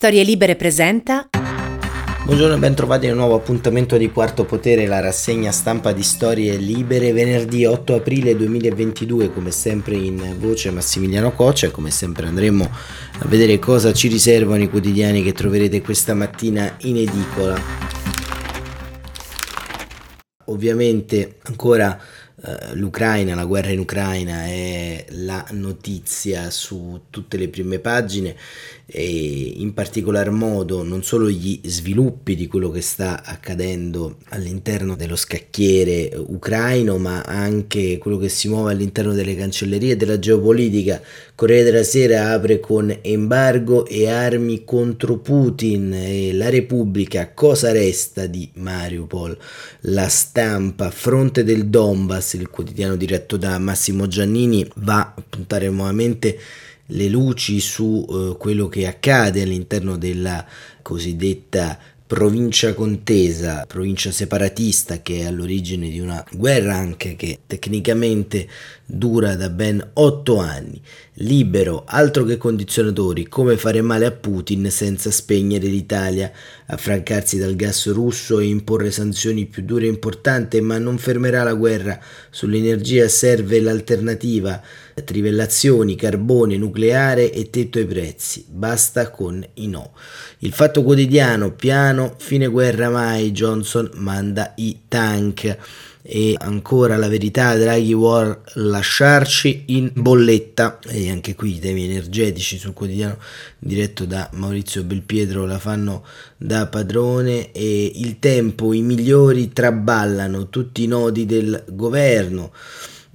Storie Libere presenta. Buongiorno e ben trovati a un nuovo appuntamento di Quarto Potere, la rassegna stampa di Storie Libere, venerdì 8 aprile 2022, come sempre in voce Massimiliano Coccia come sempre andremo a vedere cosa ci riservano i quotidiani che troverete questa mattina in edicola. Ovviamente ancora Uh, l'Ucraina, la guerra in Ucraina è la notizia su tutte le prime pagine e in particolar modo non solo gli sviluppi di quello che sta accadendo all'interno dello scacchiere ucraino, ma anche quello che si muove all'interno delle cancellerie della geopolitica. Corriere della Sera apre con embargo e armi contro Putin e la Repubblica, cosa resta di Mariupol? La stampa, fronte del Donbass, il quotidiano diretto da Massimo Giannini, va a puntare nuovamente le luci su eh, quello che accade all'interno della cosiddetta provincia contesa, provincia separatista che è all'origine di una guerra anche che tecnicamente dura da ben otto anni. Libero, altro che condizionatori, come fare male a Putin senza spegnere l'Italia, affrancarsi dal gas russo e imporre sanzioni più dure e importanti, ma non fermerà la guerra. Sull'energia serve l'alternativa, trivellazioni, carbone, nucleare e tetto ai prezzi. Basta con i no. Il fatto quotidiano, piano, fine guerra mai, Johnson manda i tank e ancora la verità Draghi vuole lasciarci in bolletta. E anche qui i temi energetici sul quotidiano diretto da Maurizio Belpietro la fanno da padrone. E il tempo i migliori traballano tutti i nodi del governo.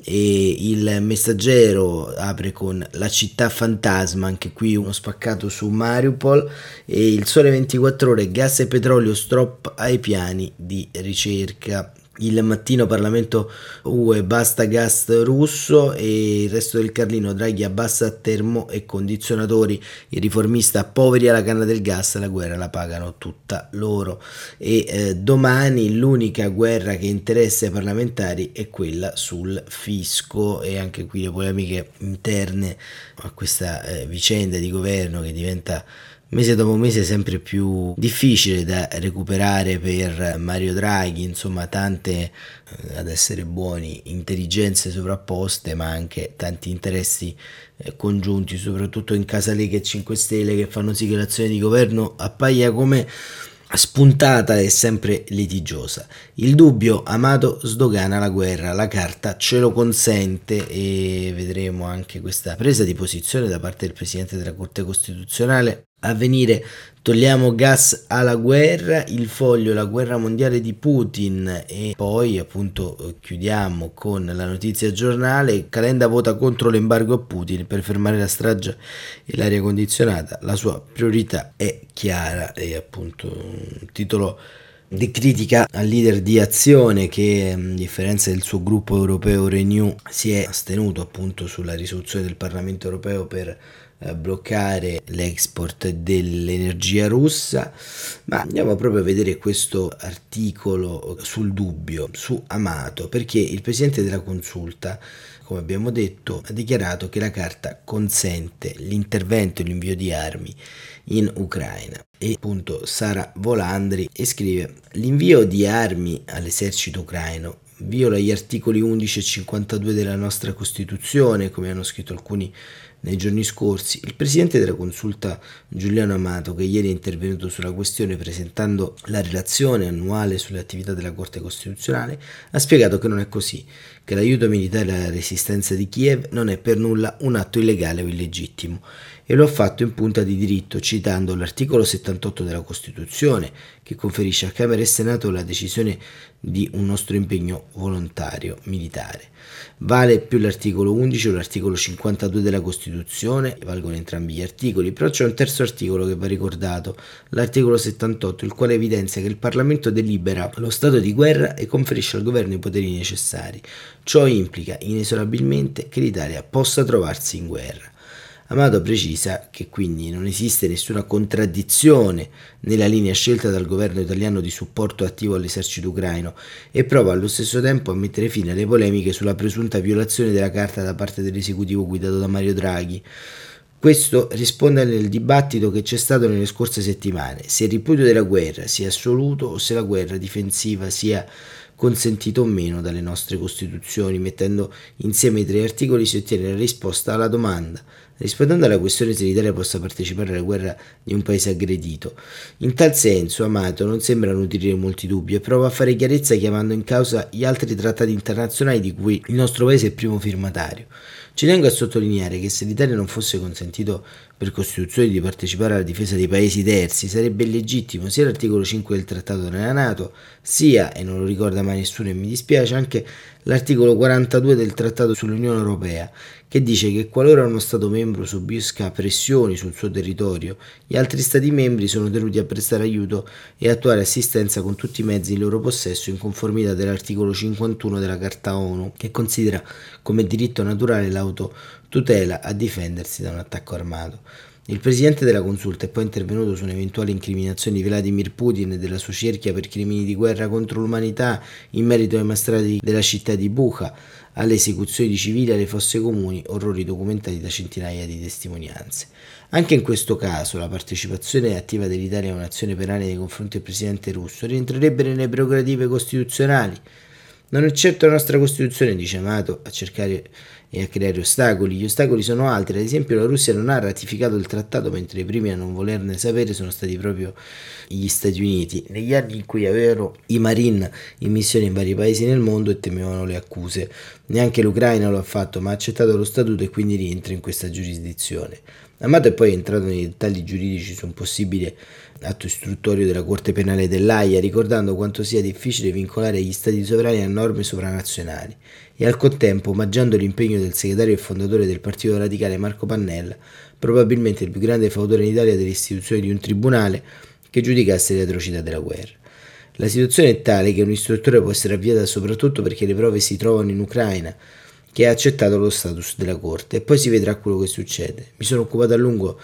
E il messaggero apre con la città fantasma anche qui uno spaccato su Mariupol. E il sole 24 ore gas e petrolio stop ai piani di ricerca il mattino Parlamento UE basta gas russo e il resto del Carlino Draghi abbassa termo e condizionatori. Il riformista poveri alla canna del gas la guerra la pagano tutta loro. E eh, domani l'unica guerra che interessa ai parlamentari è quella sul fisco. E anche qui le polemiche interne a questa eh, vicenda di governo che diventa mese dopo mese sempre più difficile da recuperare per Mario Draghi, insomma tante eh, ad essere buoni intelligenze sovrapposte ma anche tanti interessi eh, congiunti soprattutto in casa Lega e 5 Stelle che fanno sì che l'azione di governo appaia come spuntata e sempre litigiosa. Il dubbio Amato sdogana la guerra, la carta ce lo consente e vedremo anche questa presa di posizione da parte del Presidente della Corte Costituzionale a venire. Togliamo gas alla guerra, il foglio la guerra mondiale di Putin e poi appunto chiudiamo con la notizia giornale, Calenda vota contro l'embargo a Putin per fermare la strage e l'aria condizionata, la sua priorità è chiara e appunto un titolo di critica al leader di azione che a differenza del suo gruppo europeo Renew si è astenuto appunto sulla risoluzione del Parlamento europeo per bloccare l'export dell'energia russa, ma andiamo proprio a vedere questo articolo sul dubbio, su Amato, perché il presidente della consulta, come abbiamo detto, ha dichiarato che la carta consente l'intervento e l'invio di armi in Ucraina. E appunto Sara Volandri scrive l'invio di armi all'esercito ucraino viola gli articoli 11 e 52 della nostra Costituzione, come hanno scritto alcuni nei giorni scorsi, il presidente della consulta Giuliano Amato, che ieri è intervenuto sulla questione presentando la relazione annuale sulle attività della Corte Costituzionale, ha spiegato che non è così, che l'aiuto militare alla resistenza di Kiev non è per nulla un atto illegale o illegittimo e lo ha fatto in punta di diritto citando l'articolo 78 della Costituzione che conferisce a Camera e Senato la decisione di un nostro impegno volontario militare. Vale più l'articolo 11 o l'articolo 52 della Costituzione, valgono entrambi gli articoli, però c'è un terzo articolo che va ricordato, l'articolo 78, il quale evidenzia che il Parlamento delibera lo stato di guerra e conferisce al governo i poteri necessari. Ciò implica inesorabilmente che l'Italia possa trovarsi in guerra. Amato precisa che quindi non esiste nessuna contraddizione nella linea scelta dal governo italiano di supporto attivo all'esercito ucraino e prova allo stesso tempo a mettere fine alle polemiche sulla presunta violazione della carta da parte dell'esecutivo guidato da Mario Draghi. Questo risponde al dibattito che c'è stato nelle scorse settimane, se il ripudio della guerra sia assoluto o se la guerra difensiva sia consentita o meno dalle nostre Costituzioni. Mettendo insieme i tre articoli si ottiene la risposta alla domanda rispondendo alla questione se l'Italia possa partecipare alla guerra di un paese aggredito. In tal senso, Amato non sembra nutrire molti dubbi e prova a fare chiarezza chiamando in causa gli altri trattati internazionali di cui il nostro paese è primo firmatario. Ci tengo a sottolineare che se l'Italia non fosse consentito per Costituzione di partecipare alla difesa dei paesi terzi, sarebbe illegittimo sia l'articolo 5 del Trattato della Nato, sia, e non lo ricorda mai nessuno e mi dispiace, anche l'articolo 42 del Trattato sull'Unione Europea, che dice che qualora uno Stato membro subisca pressioni sul suo territorio, gli altri Stati membri sono tenuti a prestare aiuto e attuare assistenza con tutti i mezzi in loro possesso in conformità dell'articolo 51 della Carta ONU, che considera come diritto naturale l'autotutela a difendersi da un attacco armato. Il presidente della consulta è poi intervenuto su un'eventuale incriminazione di Vladimir Putin e della sua cerchia per crimini di guerra contro l'umanità in merito ai mastrati della città di Bucha, alle esecuzioni di civili alle fosse comuni, orrori documentati da centinaia di testimonianze. Anche in questo caso la partecipazione attiva dell'Italia a un'azione penale nei confronti del presidente russo rientrerebbe nelle prerogative costituzionali. Non è certo la nostra Costituzione, dice Amato, a cercare e a creare ostacoli. Gli ostacoli sono altri, ad esempio la Russia non ha ratificato il trattato mentre i primi a non volerne sapere sono stati proprio gli Stati Uniti, negli anni in cui avevano i Marine in missione in vari paesi nel mondo e temevano le accuse. Neanche l'Ucraina lo ha fatto, ma ha accettato lo statuto e quindi rientra in questa giurisdizione. Amato è poi entrato nei dettagli giuridici su un possibile atto istruttorio della Corte Penale dell'AIA, ricordando quanto sia difficile vincolare gli Stati sovrani a norme sovranazionali e al contempo omaggiando l'impegno del segretario e fondatore del Partito Radicale Marco Pannella, probabilmente il più grande fautore in Italia dell'istituzione di un tribunale che giudicasse le atrocità della guerra. La situazione è tale che un'istruttoria può essere avviata soprattutto perché le prove si trovano in Ucraina, che ha accettato lo status della Corte, e poi si vedrà quello che succede. Mi sono occupato a lungo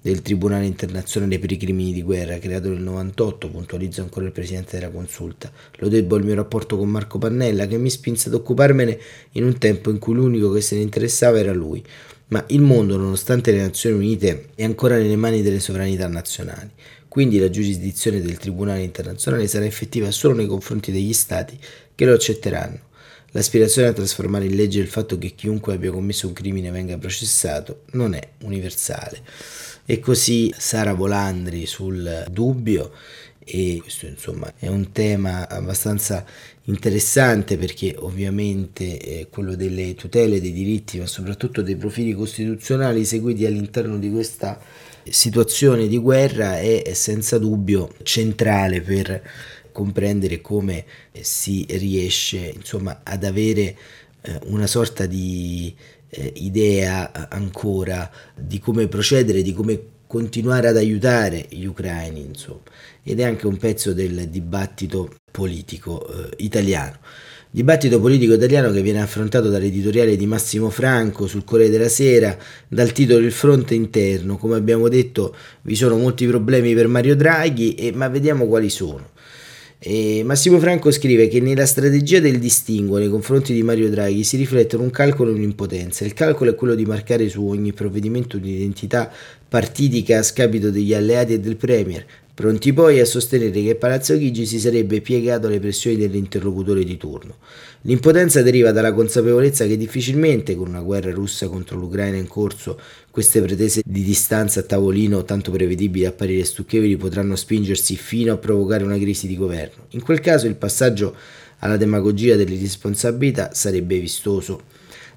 del Tribunale internazionale per i crimini di guerra, creato nel 98, puntualizza ancora il presidente della consulta. Lo debbo al mio rapporto con Marco Pannella, che mi spinse ad occuparmene in un tempo in cui l'unico che se ne interessava era lui. Ma il mondo, nonostante le Nazioni Unite, è ancora nelle mani delle sovranità nazionali. Quindi la giurisdizione del Tribunale internazionale sarà effettiva solo nei confronti degli Stati che lo accetteranno. L'aspirazione a trasformare in legge il fatto che chiunque abbia commesso un crimine venga processato non è universale. E così Sara Volandri sul dubbio e questo insomma è un tema abbastanza interessante perché ovviamente eh, quello delle tutele dei diritti ma soprattutto dei profili costituzionali seguiti all'interno di questa situazione di guerra è senza dubbio centrale per comprendere come si riesce insomma ad avere eh, una sorta di eh, idea ancora di come procedere, di come continuare ad aiutare gli ucraini, insomma, ed è anche un pezzo del dibattito politico eh, italiano. Dibattito politico italiano che viene affrontato dall'editoriale di Massimo Franco sul Corriere della Sera dal titolo Il fronte interno. Come abbiamo detto vi sono molti problemi per Mario Draghi, e, ma vediamo quali sono. E Massimo Franco scrive che nella strategia del distinguo nei confronti di Mario Draghi si riflettono un calcolo e un'impotenza. Il calcolo è quello di marcare su ogni provvedimento un'identità partitica a scapito degli alleati e del Premier, pronti poi a sostenere che Palazzo Chigi si sarebbe piegato alle pressioni dell'interlocutore di turno. L'impotenza deriva dalla consapevolezza che difficilmente con una guerra russa contro l'Ucraina in corso queste pretese di distanza a tavolino tanto prevedibili da apparire stucchevoli potranno spingersi fino a provocare una crisi di governo. In quel caso il passaggio alla demagogia dell'irresponsabilità sarebbe vistoso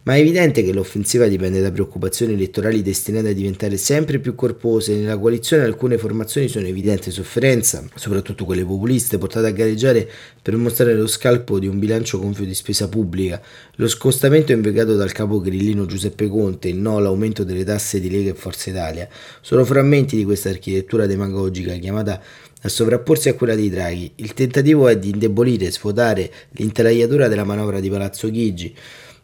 ma è evidente che l'offensiva dipende da preoccupazioni elettorali destinate a diventare sempre più corpose. Nella coalizione alcune formazioni sono evidente sofferenza, soprattutto quelle populiste, portate a gareggiare per mostrare lo scalpo di un bilancio gonfio di spesa pubblica. Lo scostamento invocato dal capo grillino Giuseppe Conte, il no all'aumento delle tasse di Lega e Forza Italia, sono frammenti di questa architettura demagogica chiamata a sovrapporsi a quella di Draghi. Il tentativo è di indebolire svuotare l'intelaiatura della manovra di Palazzo Chigi.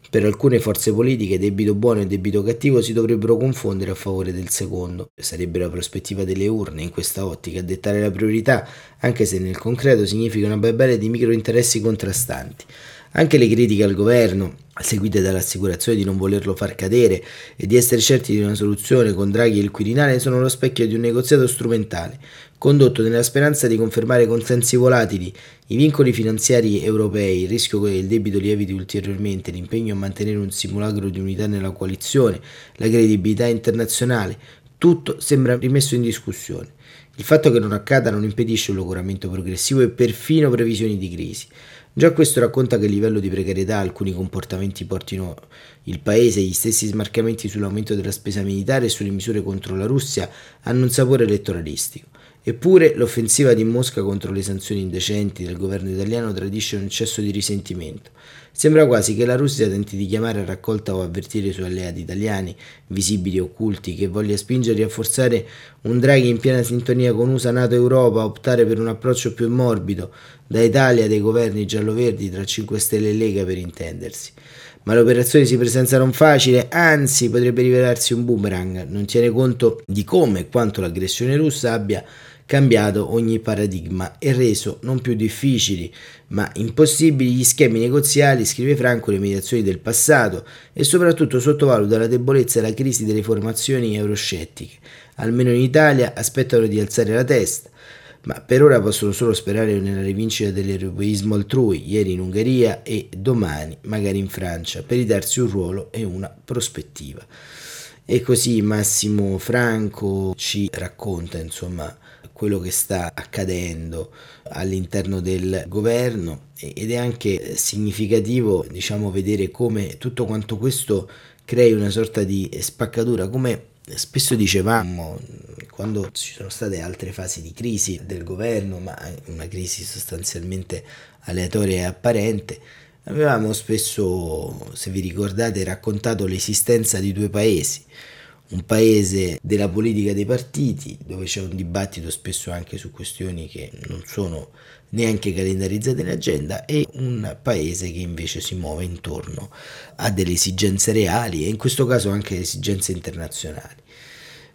Per alcune forze politiche debito buono e debito cattivo si dovrebbero confondere a favore del secondo. Sarebbe la prospettiva delle urne in questa ottica a dettare la priorità, anche se nel concreto significa una babele di microinteressi contrastanti. Anche le critiche al governo seguite dall'assicurazione di non volerlo far cadere e di essere certi di una soluzione con Draghi e il Quirinale sono lo specchio di un negoziato strumentale, condotto nella speranza di confermare consensi volatili, i vincoli finanziari europei, il rischio che il debito lieviti ulteriormente, l'impegno a mantenere un simulacro di unità nella coalizione, la credibilità internazionale, tutto sembra rimesso in discussione. Il fatto che non accada non impedisce un logoramento progressivo e perfino previsioni di crisi. Già questo racconta che il livello di precarietà alcuni comportamenti portino il paese gli stessi smarcamenti sull'aumento della spesa militare e sulle misure contro la Russia hanno un sapore elettoralistico. Eppure l'offensiva di Mosca contro le sanzioni indecenti del governo italiano tradisce un eccesso di risentimento. Sembra quasi che la Russia tenti di chiamare a raccolta o avvertire i suoi alleati italiani, visibili o occulti, che voglia spingerli a forzare un Draghi in piena sintonia con USA, NATO e Europa, a optare per un approccio più morbido, da Italia dei governi giallo-verdi tra 5 Stelle e Lega per intendersi. Ma l'operazione si presenta non facile, anzi potrebbe rivelarsi un boomerang, non tiene conto di come e quanto l'aggressione russa abbia cambiato ogni paradigma e reso non più difficili, ma impossibili gli schemi negoziali, scrive Franco, le mediazioni del passato e soprattutto sottovaluta la debolezza e la crisi delle formazioni euroscettiche. Almeno in Italia aspettano di alzare la testa, ma per ora possono solo sperare nella rivincita dell'europeismo altrui, ieri in Ungheria e domani magari in Francia, per ridarsi un ruolo e una prospettiva. E così Massimo Franco ci racconta, insomma, quello che sta accadendo all'interno del governo ed è anche significativo diciamo vedere come tutto quanto questo crei una sorta di spaccatura come spesso dicevamo quando ci sono state altre fasi di crisi del governo ma una crisi sostanzialmente aleatoria e apparente avevamo spesso se vi ricordate raccontato l'esistenza di due paesi un paese della politica dei partiti, dove c'è un dibattito spesso anche su questioni che non sono neanche calendarizzate in agenda, e un paese che invece si muove intorno a delle esigenze reali e in questo caso anche esigenze internazionali.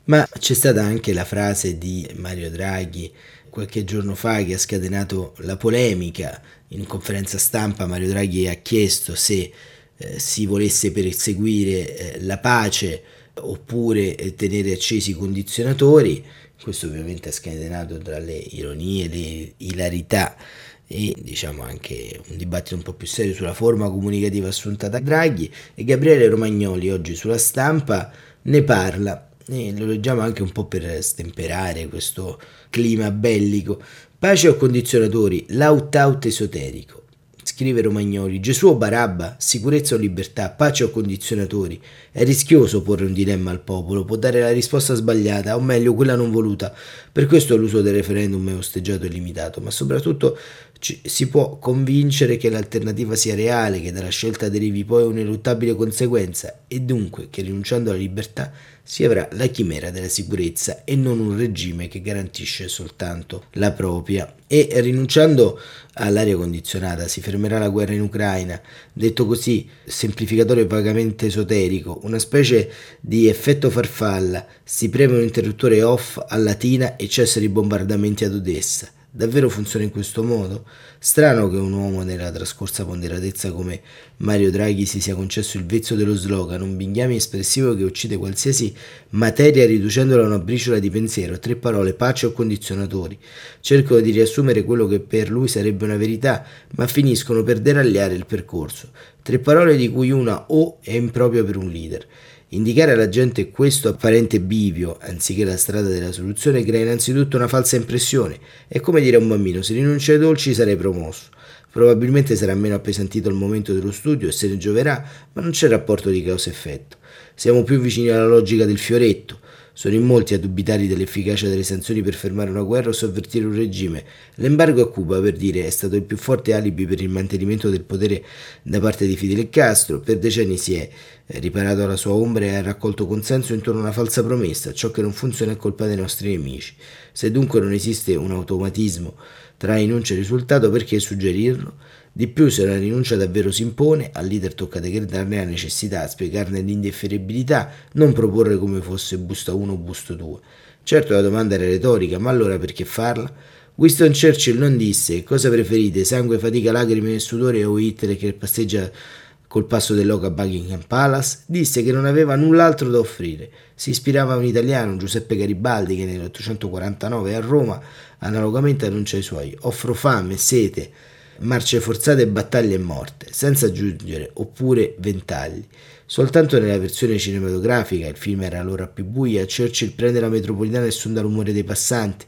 Ma c'è stata anche la frase di Mario Draghi qualche giorno fa che ha scatenato la polemica. In conferenza stampa Mario Draghi ha chiesto se eh, si volesse perseguire eh, la pace oppure eh, tenere accesi i condizionatori, questo ovviamente ha scatenato tra le ironie, le ilarità e diciamo anche un dibattito un po' più serio sulla forma comunicativa assunta da Draghi e Gabriele Romagnoli oggi sulla stampa ne parla e lo leggiamo anche un po' per stemperare questo clima bellico. Pace o condizionatori, l'out-out esoterico. Scrive Romagnoli, Gesù o Barabba, sicurezza o libertà, pace o condizionatori. È rischioso porre un dilemma al popolo, può dare la risposta sbagliata, o meglio quella non voluta. Per questo l'uso del referendum è osteggiato e limitato, ma soprattutto ci, si può convincere che l'alternativa sia reale, che dalla scelta derivi poi un'ineluttabile conseguenza, e dunque che rinunciando alla libertà si avrà la chimera della sicurezza e non un regime che garantisce soltanto la propria. E rinunciando all'aria condizionata si fermerà la guerra in Ucraina, detto così, semplificatore vagamente esoterico, una specie di effetto farfalla, si preme un interruttore off a Latina e cessano i bombardamenti ad Odessa. Davvero funziona in questo modo? Strano che un uomo nella trascorsa ponderatezza come Mario Draghi si sia concesso il vezzo dello slogan, un binghiame espressivo che uccide qualsiasi materia riducendola a una briciola di pensiero, tre parole, pace o condizionatori. Cercano di riassumere quello che per lui sarebbe una verità, ma finiscono per deragliare il percorso. Tre parole di cui una o è impropria per un leader. Indicare alla gente questo apparente bivio, anziché la strada della soluzione, crea innanzitutto una falsa impressione. È come dire a un bambino: se rinuncia ai dolci sarei promosso. Probabilmente sarà meno appesantito al momento dello studio e se ne gioverà, ma non c'è rapporto di causa-effetto. Siamo più vicini alla logica del fioretto. Sono in molti a dubitare dell'efficacia delle sanzioni per fermare una guerra o sovvertire un regime. L'embargo a Cuba, per dire, è stato il più forte alibi per il mantenimento del potere da parte di Fidel Castro. Per decenni si è riparato alla sua ombra e ha raccolto consenso intorno a una falsa promessa. Ciò che non funziona è colpa dei nostri nemici. Se dunque non esiste un automatismo tra rinuncia e risultato, perché suggerirlo? Di più, se la rinuncia davvero si impone, al leader tocca decretarne la necessità, spiegarne l'indifferibilità, non proporre come fosse busta 1 o busto 2. Certo la domanda era retorica, ma allora perché farla? Winston Churchill non disse cosa preferite, sangue, fatica, lacrime e sudore o Hitler che passeggia col passo dell'oca a Buckingham Palace, disse che non aveva null'altro da offrire. Si ispirava a un italiano, Giuseppe Garibaldi, che nell'849 a Roma analogamente annuncia ai suoi offro fame, sete, marce forzate, battaglie e morte, senza aggiungere oppure ventagli. Soltanto nella versione cinematografica, il film era l'ora più buia, Churchill prende la metropolitana e sonda l'umore dei passanti,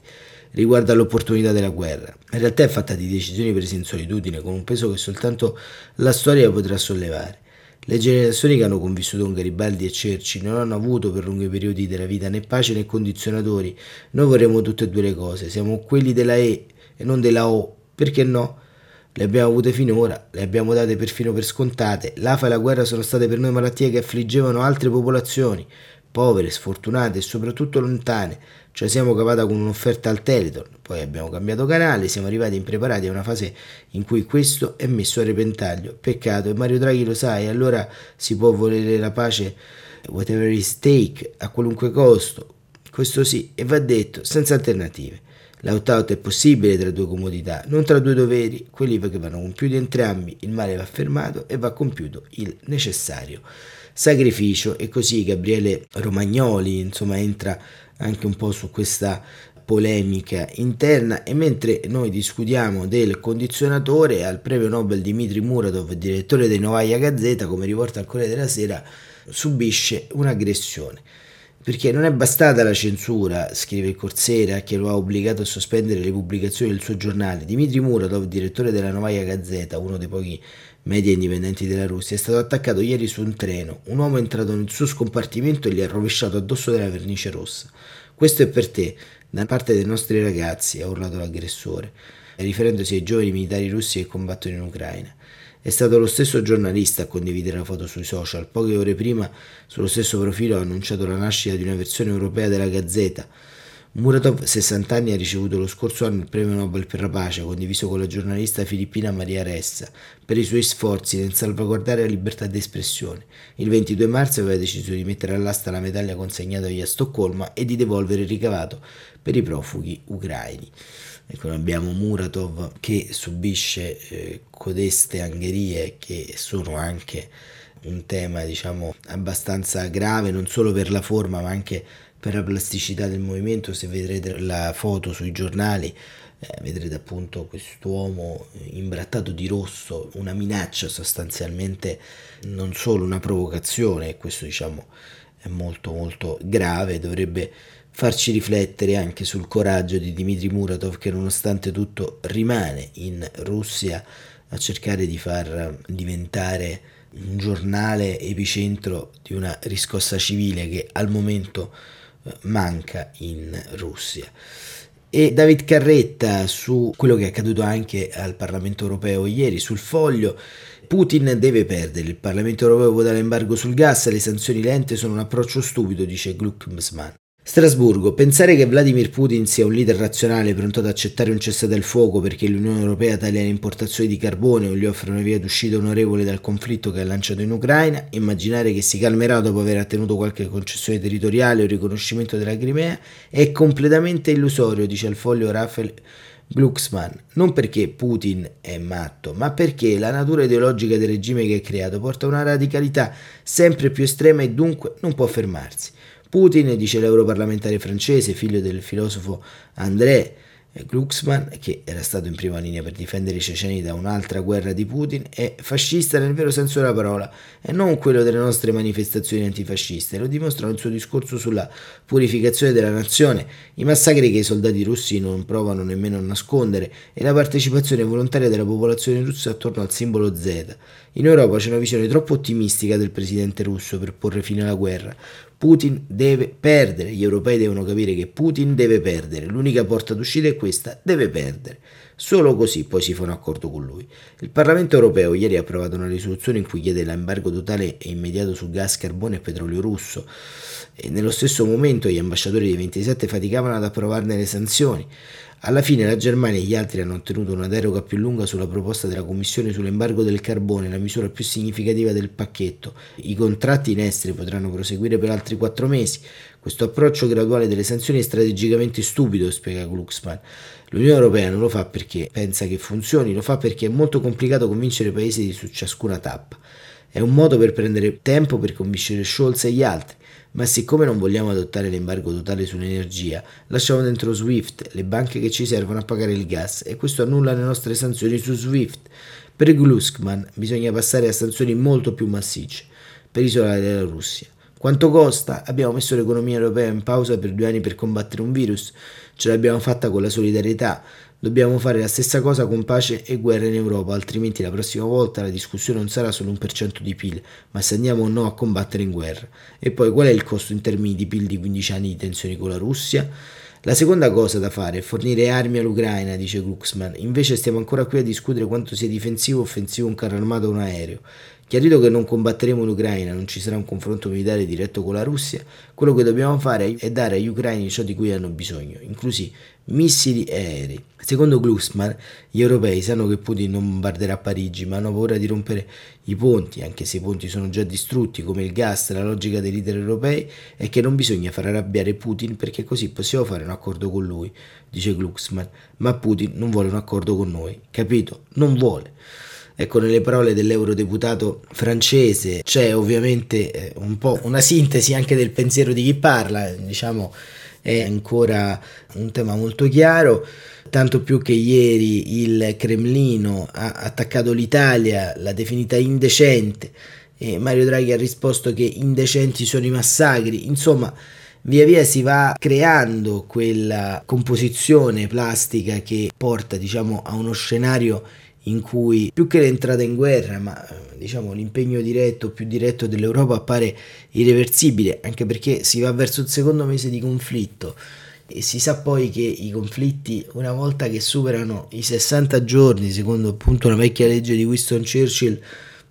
riguarda l'opportunità della guerra. In realtà è fatta di decisioni prese in solitudine, con un peso che soltanto la storia potrà sollevare. Le generazioni che hanno convissuto con Garibaldi e Churchill non hanno avuto per lunghi periodi della vita né pace né condizionatori. Noi vorremmo tutte e due le cose, siamo quelli della E e non della O. Perché no? Le abbiamo avute finora, le abbiamo date perfino per scontate. L'AFA e la guerra sono state per noi malattie che affliggevano altre popolazioni, povere, sfortunate e soprattutto lontane. Cioè siamo cavata con un'offerta al Teleton, poi abbiamo cambiato canale, siamo arrivati impreparati a una fase in cui questo è messo a repentaglio. Peccato, e Mario Draghi lo sa, e allora si può volere la pace whatever is take, a qualunque costo. Questo sì, e va detto, senza alternative. L'out-out è possibile tra due comodità, non tra due doveri, quelli che vanno compiuti entrambi, il male va fermato e va compiuto il necessario sacrificio. E così Gabriele Romagnoli insomma entra anche un po' su questa polemica interna. E mentre noi discutiamo del condizionatore al premio Nobel Dimitri Muratov, direttore dei Novaya Gazzetta, come riporta il Corriere della Sera, subisce un'aggressione. Perché non è bastata la censura, scrive Corsera, che lo ha obbligato a sospendere le pubblicazioni del suo giornale. Dimitri Muratov, direttore della Novaya Gazeta, uno dei pochi media indipendenti della Russia, è stato attaccato ieri su un treno. Un uomo è entrato nel suo scompartimento e gli ha rovesciato addosso della vernice rossa. Questo è per te, da parte dei nostri ragazzi, ha urlato l'aggressore, riferendosi ai giovani militari russi che combattono in Ucraina. È stato lo stesso giornalista a condividere la foto sui social. Poche ore prima, sullo stesso profilo, ha annunciato la nascita di una versione europea della Gazzetta. Muratov, 60 anni, ha ricevuto lo scorso anno il premio Nobel per la pace, condiviso con la giornalista filippina Maria Ressa, per i suoi sforzi nel salvaguardare la libertà di espressione. Il 22 marzo aveva deciso di mettere all'asta la medaglia consegnatagli a Stoccolma e di devolvere il ricavato per i profughi ucraini. Ecco, abbiamo Muratov che subisce eh, codeste angherie che sono anche un tema diciamo abbastanza grave non solo per la forma ma anche per la plasticità del movimento se vedrete la foto sui giornali eh, vedrete appunto quest'uomo imbrattato di rosso una minaccia sostanzialmente non solo una provocazione e questo diciamo è molto molto grave dovrebbe farci riflettere anche sul coraggio di Dmitry Muratov che nonostante tutto rimane in Russia a cercare di far diventare un giornale epicentro di una riscossa civile che al momento manca in Russia. E David Carretta su quello che è accaduto anche al Parlamento europeo ieri sul foglio Putin deve perdere, il Parlamento europeo vota l'embargo sul gas, le sanzioni lente sono un approccio stupido, dice Glucksmann. Strasburgo. Pensare che Vladimir Putin sia un leader razionale pronto ad accettare un cessate il fuoco perché l'Unione Europea taglia le importazioni di carbone o gli offre una via d'uscita onorevole dal conflitto che ha lanciato in Ucraina, immaginare che si calmerà dopo aver ottenuto qualche concessione territoriale o riconoscimento della Crimea è completamente illusorio, dice al foglio Rafael Glucksmann, non perché Putin è matto, ma perché la natura ideologica del regime che ha creato porta a una radicalità sempre più estrema e dunque non può fermarsi. Putin, dice l'europarlamentare francese, figlio del filosofo André Glucksmann, che era stato in prima linea per difendere i ceceni da un'altra guerra di Putin, è fascista nel vero senso della parola e non quello delle nostre manifestazioni antifasciste. Lo dimostra nel suo discorso sulla purificazione della nazione, i massacri che i soldati russi non provano nemmeno a nascondere e la partecipazione volontaria della popolazione russa attorno al simbolo Z. In Europa c'è una visione troppo ottimistica del presidente russo per porre fine alla guerra. Putin deve perdere, gli europei devono capire che Putin deve perdere, l'unica porta d'uscita è questa, deve perdere. Solo così poi si fa un accordo con lui. Il Parlamento europeo ieri ha approvato una risoluzione in cui chiede l'embargo totale e immediato su gas, carbone e petrolio russo e nello stesso momento gli ambasciatori dei 27 faticavano ad approvarne le sanzioni. Alla fine la Germania e gli altri hanno ottenuto una deroga più lunga sulla proposta della Commissione sull'embargo del carbone, la misura più significativa del pacchetto. I contratti in esteri potranno proseguire per altri quattro mesi. Questo approccio graduale delle sanzioni è strategicamente stupido, spiega Glucksmann. L'Unione Europea non lo fa perché pensa che funzioni, lo fa perché è molto complicato convincere i paesi su ciascuna tappa. È un modo per prendere tempo per convincere Scholz e gli altri. Ma siccome non vogliamo adottare l'embargo totale sull'energia, lasciamo dentro SWIFT, le banche che ci servono a pagare il gas, e questo annulla le nostre sanzioni su SWIFT. Per Gluskman bisogna passare a sanzioni molto più massicce per isolare la Russia. Quanto costa? Abbiamo messo l'economia europea in pausa per due anni per combattere un virus. Ce l'abbiamo fatta con la solidarietà. Dobbiamo fare la stessa cosa con pace e guerra in Europa, altrimenti la prossima volta la discussione non sarà solo un per cento di PIL, ma se andiamo o no a combattere in guerra. E poi qual è il costo in termini di PIL di 15 anni di tensioni con la Russia? La seconda cosa da fare è fornire armi all'Ucraina, dice Glucksmann. Invece stiamo ancora qui a discutere quanto sia difensivo o offensivo un carro armato o un aereo. Chiarito che non combatteremo l'Ucraina, non ci sarà un confronto militare diretto con la Russia, quello che dobbiamo fare è dare agli ucraini ciò di cui hanno bisogno, inclusi missili e aerei. Secondo Glucksmann, gli europei sanno che Putin non bombarderà Parigi, ma hanno paura di rompere i ponti, anche se i ponti sono già distrutti, come il gas. La logica dei leader europei è che non bisogna far arrabbiare Putin perché così possiamo fare un accordo con lui, dice Glucksmann. Ma Putin non vuole un accordo con noi, capito? Non vuole. Ecco, nelle parole dell'eurodeputato francese c'è ovviamente eh, un po' una sintesi anche del pensiero di chi parla, diciamo è ancora un tema molto chiaro, tanto più che ieri il Cremlino ha attaccato l'Italia, l'ha definita indecente e Mario Draghi ha risposto che indecenti sono i massacri, insomma via via si va creando quella composizione plastica che porta diciamo a uno scenario in cui più che l'entrata in guerra, ma diciamo l'impegno diretto, più diretto dell'Europa appare irreversibile, anche perché si va verso il secondo mese di conflitto e si sa poi che i conflitti una volta che superano i 60 giorni, secondo appunto una vecchia legge di Winston Churchill,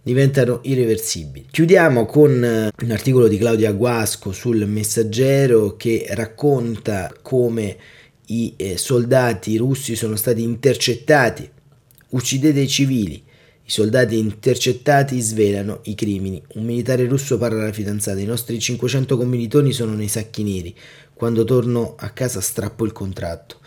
diventano irreversibili. Chiudiamo con eh, un articolo di Claudia Guasco sul Messaggero che racconta come i eh, soldati russi sono stati intercettati Uccidete i civili. I soldati intercettati svelano i crimini. Un militare russo parla alla fidanzata. I nostri 500 commilitoni sono nei sacchi neri. Quando torno a casa strappo il contratto.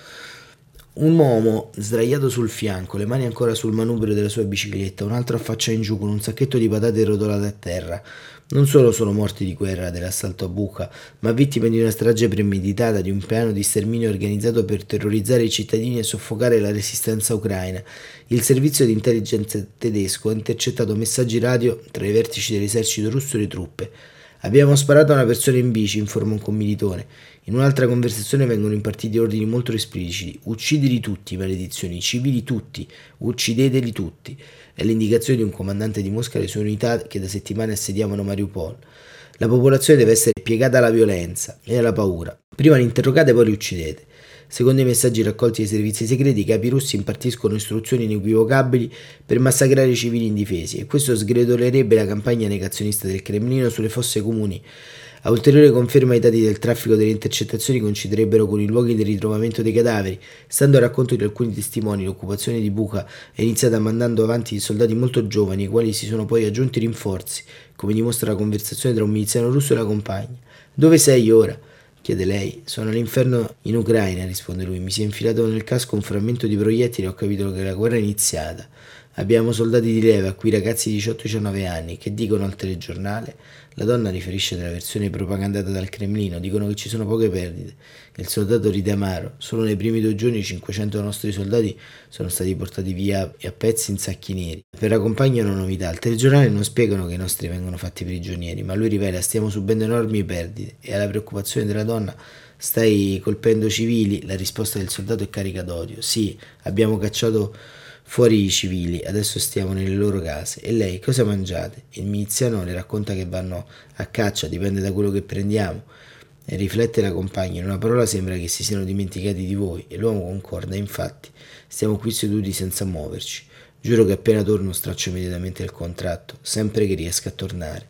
Un uomo sdraiato sul fianco, le mani ancora sul manubrio della sua bicicletta, un altro a faccia in giù con un sacchetto di patate rotolate a terra. Non solo sono morti di guerra dell'assalto a Bucha, ma vittime di una strage premeditata, di un piano di sterminio organizzato per terrorizzare i cittadini e soffocare la resistenza ucraina. Il servizio di intelligence tedesco ha intercettato messaggi radio tra i vertici dell'esercito russo e le truppe. Abbiamo sparato a una persona in bici, informa un commilitone. In un'altra conversazione vengono impartiti ordini molto espliciti. Uccidili tutti, maledizioni, civili tutti, uccideteli tutti. È l'indicazione di un comandante di Mosca alle sue unità che da settimane assediavano Mariupol. La popolazione deve essere piegata alla violenza e alla paura. Prima li interrogate, poi li uccidete. Secondo i messaggi raccolti dai servizi segreti, i capi russi impartiscono istruzioni inequivocabili per massacrare i civili indifesi e questo sgretolerebbe la campagna negazionista del Cremlino sulle fosse comuni. A ulteriore conferma i dati del traffico delle intercettazioni coinciderebbero con i luoghi del ritrovamento dei cadaveri. Stando al racconto di alcuni testimoni, l'occupazione di Buca è iniziata mandando avanti soldati molto giovani, ai quali si sono poi aggiunti rinforzi, come dimostra la conversazione tra un miliziano russo e la compagna. Dove sei ora? chiede lei. Sono all'inferno in Ucraina, risponde lui. Mi si è infilato nel casco un frammento di proiettili e ho capito che la guerra è iniziata. Abbiamo soldati di leva, qui ragazzi di 18-19 anni, che dicono al telegiornale. La donna riferisce della versione propagandata dal Cremlino, dicono che ci sono poche perdite. Il soldato ride amaro. Solo nei primi due giorni 500 nostri soldati sono stati portati via a pezzi in sacchi neri. Per la compagna è una novità. Al telegiornale non spiegano che i nostri vengono fatti prigionieri, ma lui rivela stiamo subendo enormi perdite e alla preoccupazione della donna stai colpendo civili, la risposta del soldato è carica d'odio. Sì, abbiamo cacciato fuori i civili, adesso stiamo nelle loro case. E lei cosa mangiate? Il miliziano le racconta che vanno a caccia, dipende da quello che prendiamo. E riflette la compagna, in una parola sembra che si siano dimenticati di voi, e l'uomo concorda, infatti, stiamo qui seduti senza muoverci. Giuro che appena torno straccio immediatamente il contratto, sempre che riesca a tornare.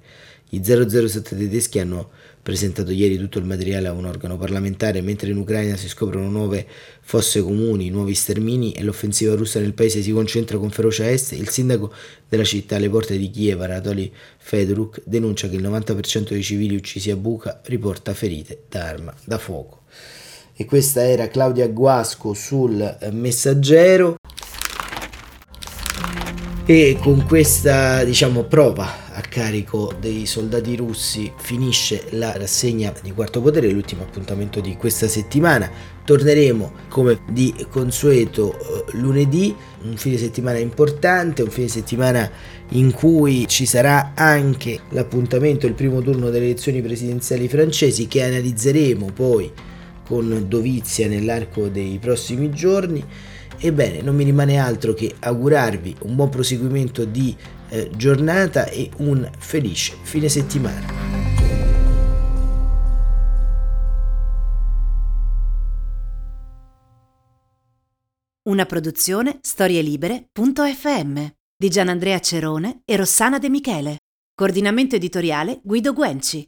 Gli 007 tedeschi hanno presentato ieri tutto il materiale a un organo parlamentare, mentre in Ucraina si scoprono nuove fosse comuni, nuovi stermini e l'offensiva russa nel paese si concentra con ferocia a est, il sindaco della città alle porte di Kiev, Anatoly Fedoruk, denuncia che il 90% dei civili uccisi a Buca riporta ferite da arma da fuoco. E questa era Claudia Guasco sul Messaggero e con questa diciamo prova a carico dei soldati russi finisce la rassegna di Quarto Potere, l'ultimo appuntamento di questa settimana. Torneremo come di consueto eh, lunedì, un fine settimana importante, un fine settimana in cui ci sarà anche l'appuntamento, il primo turno delle elezioni presidenziali francesi che analizzeremo poi con dovizia nell'arco dei prossimi giorni. Ebbene, non mi rimane altro che augurarvi un buon proseguimento di eh, giornata e un felice fine settimana. Una produzione storielibere.fm di Gianandrea Cerone e Rossana De Michele. Coordinamento editoriale Guido Guenci.